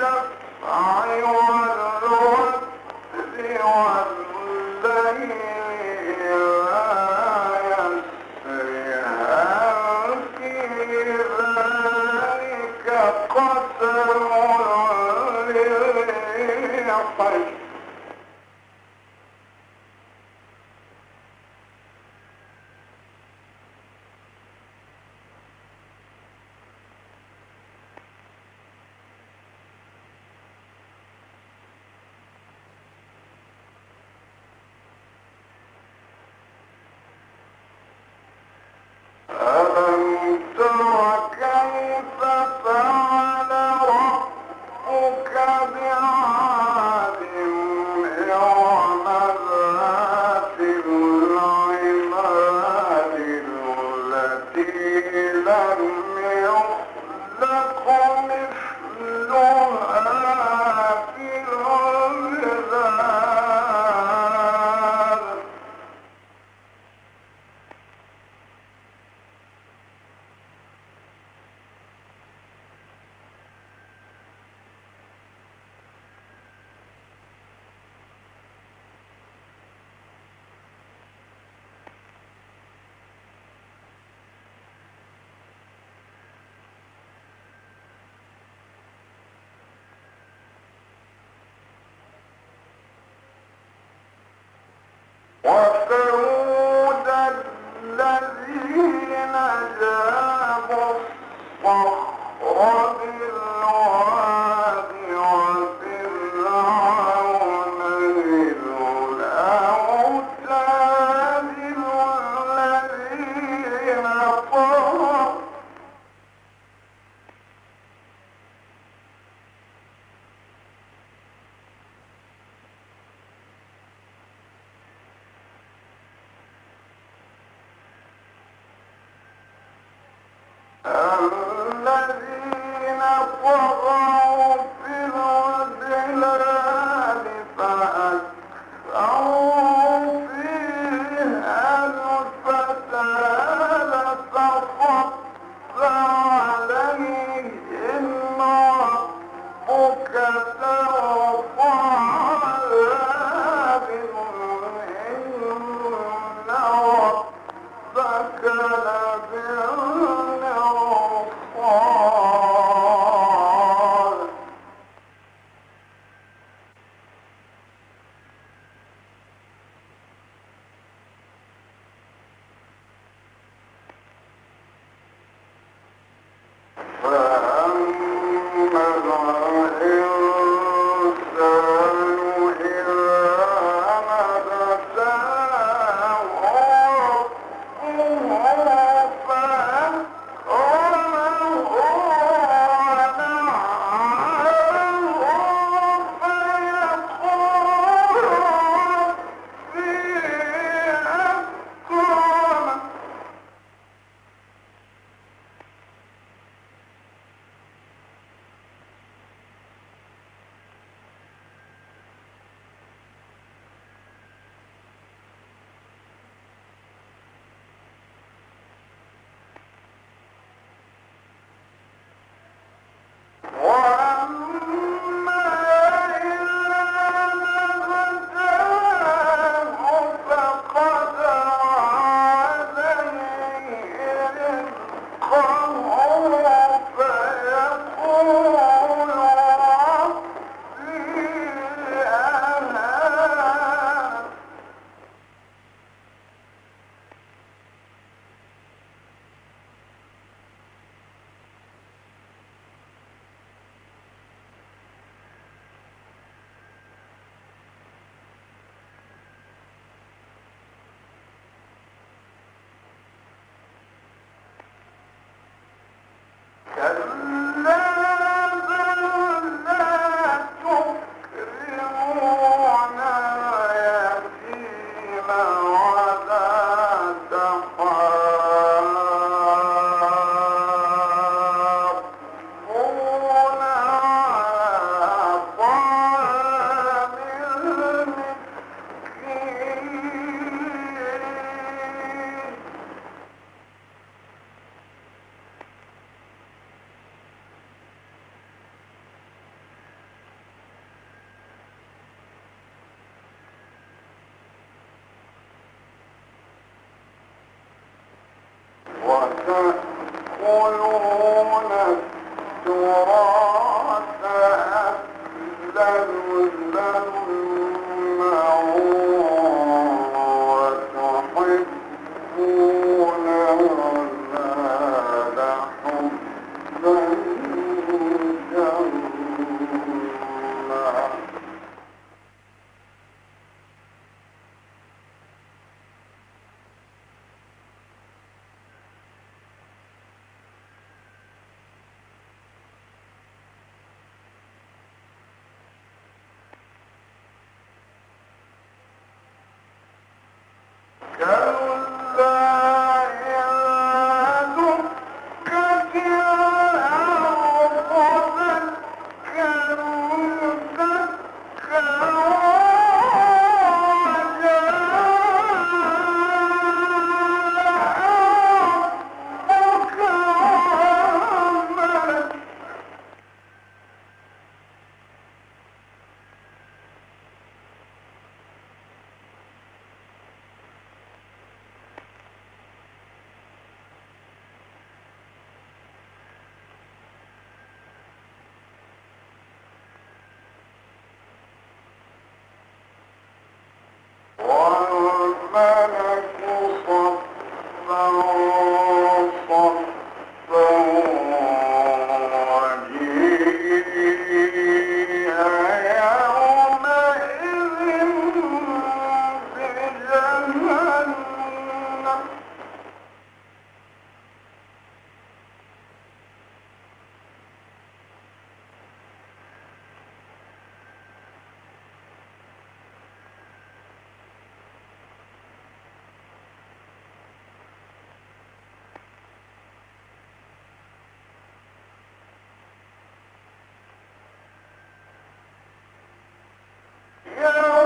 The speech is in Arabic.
شفعي Ah, One يأكلون التراب Canta! Yeah.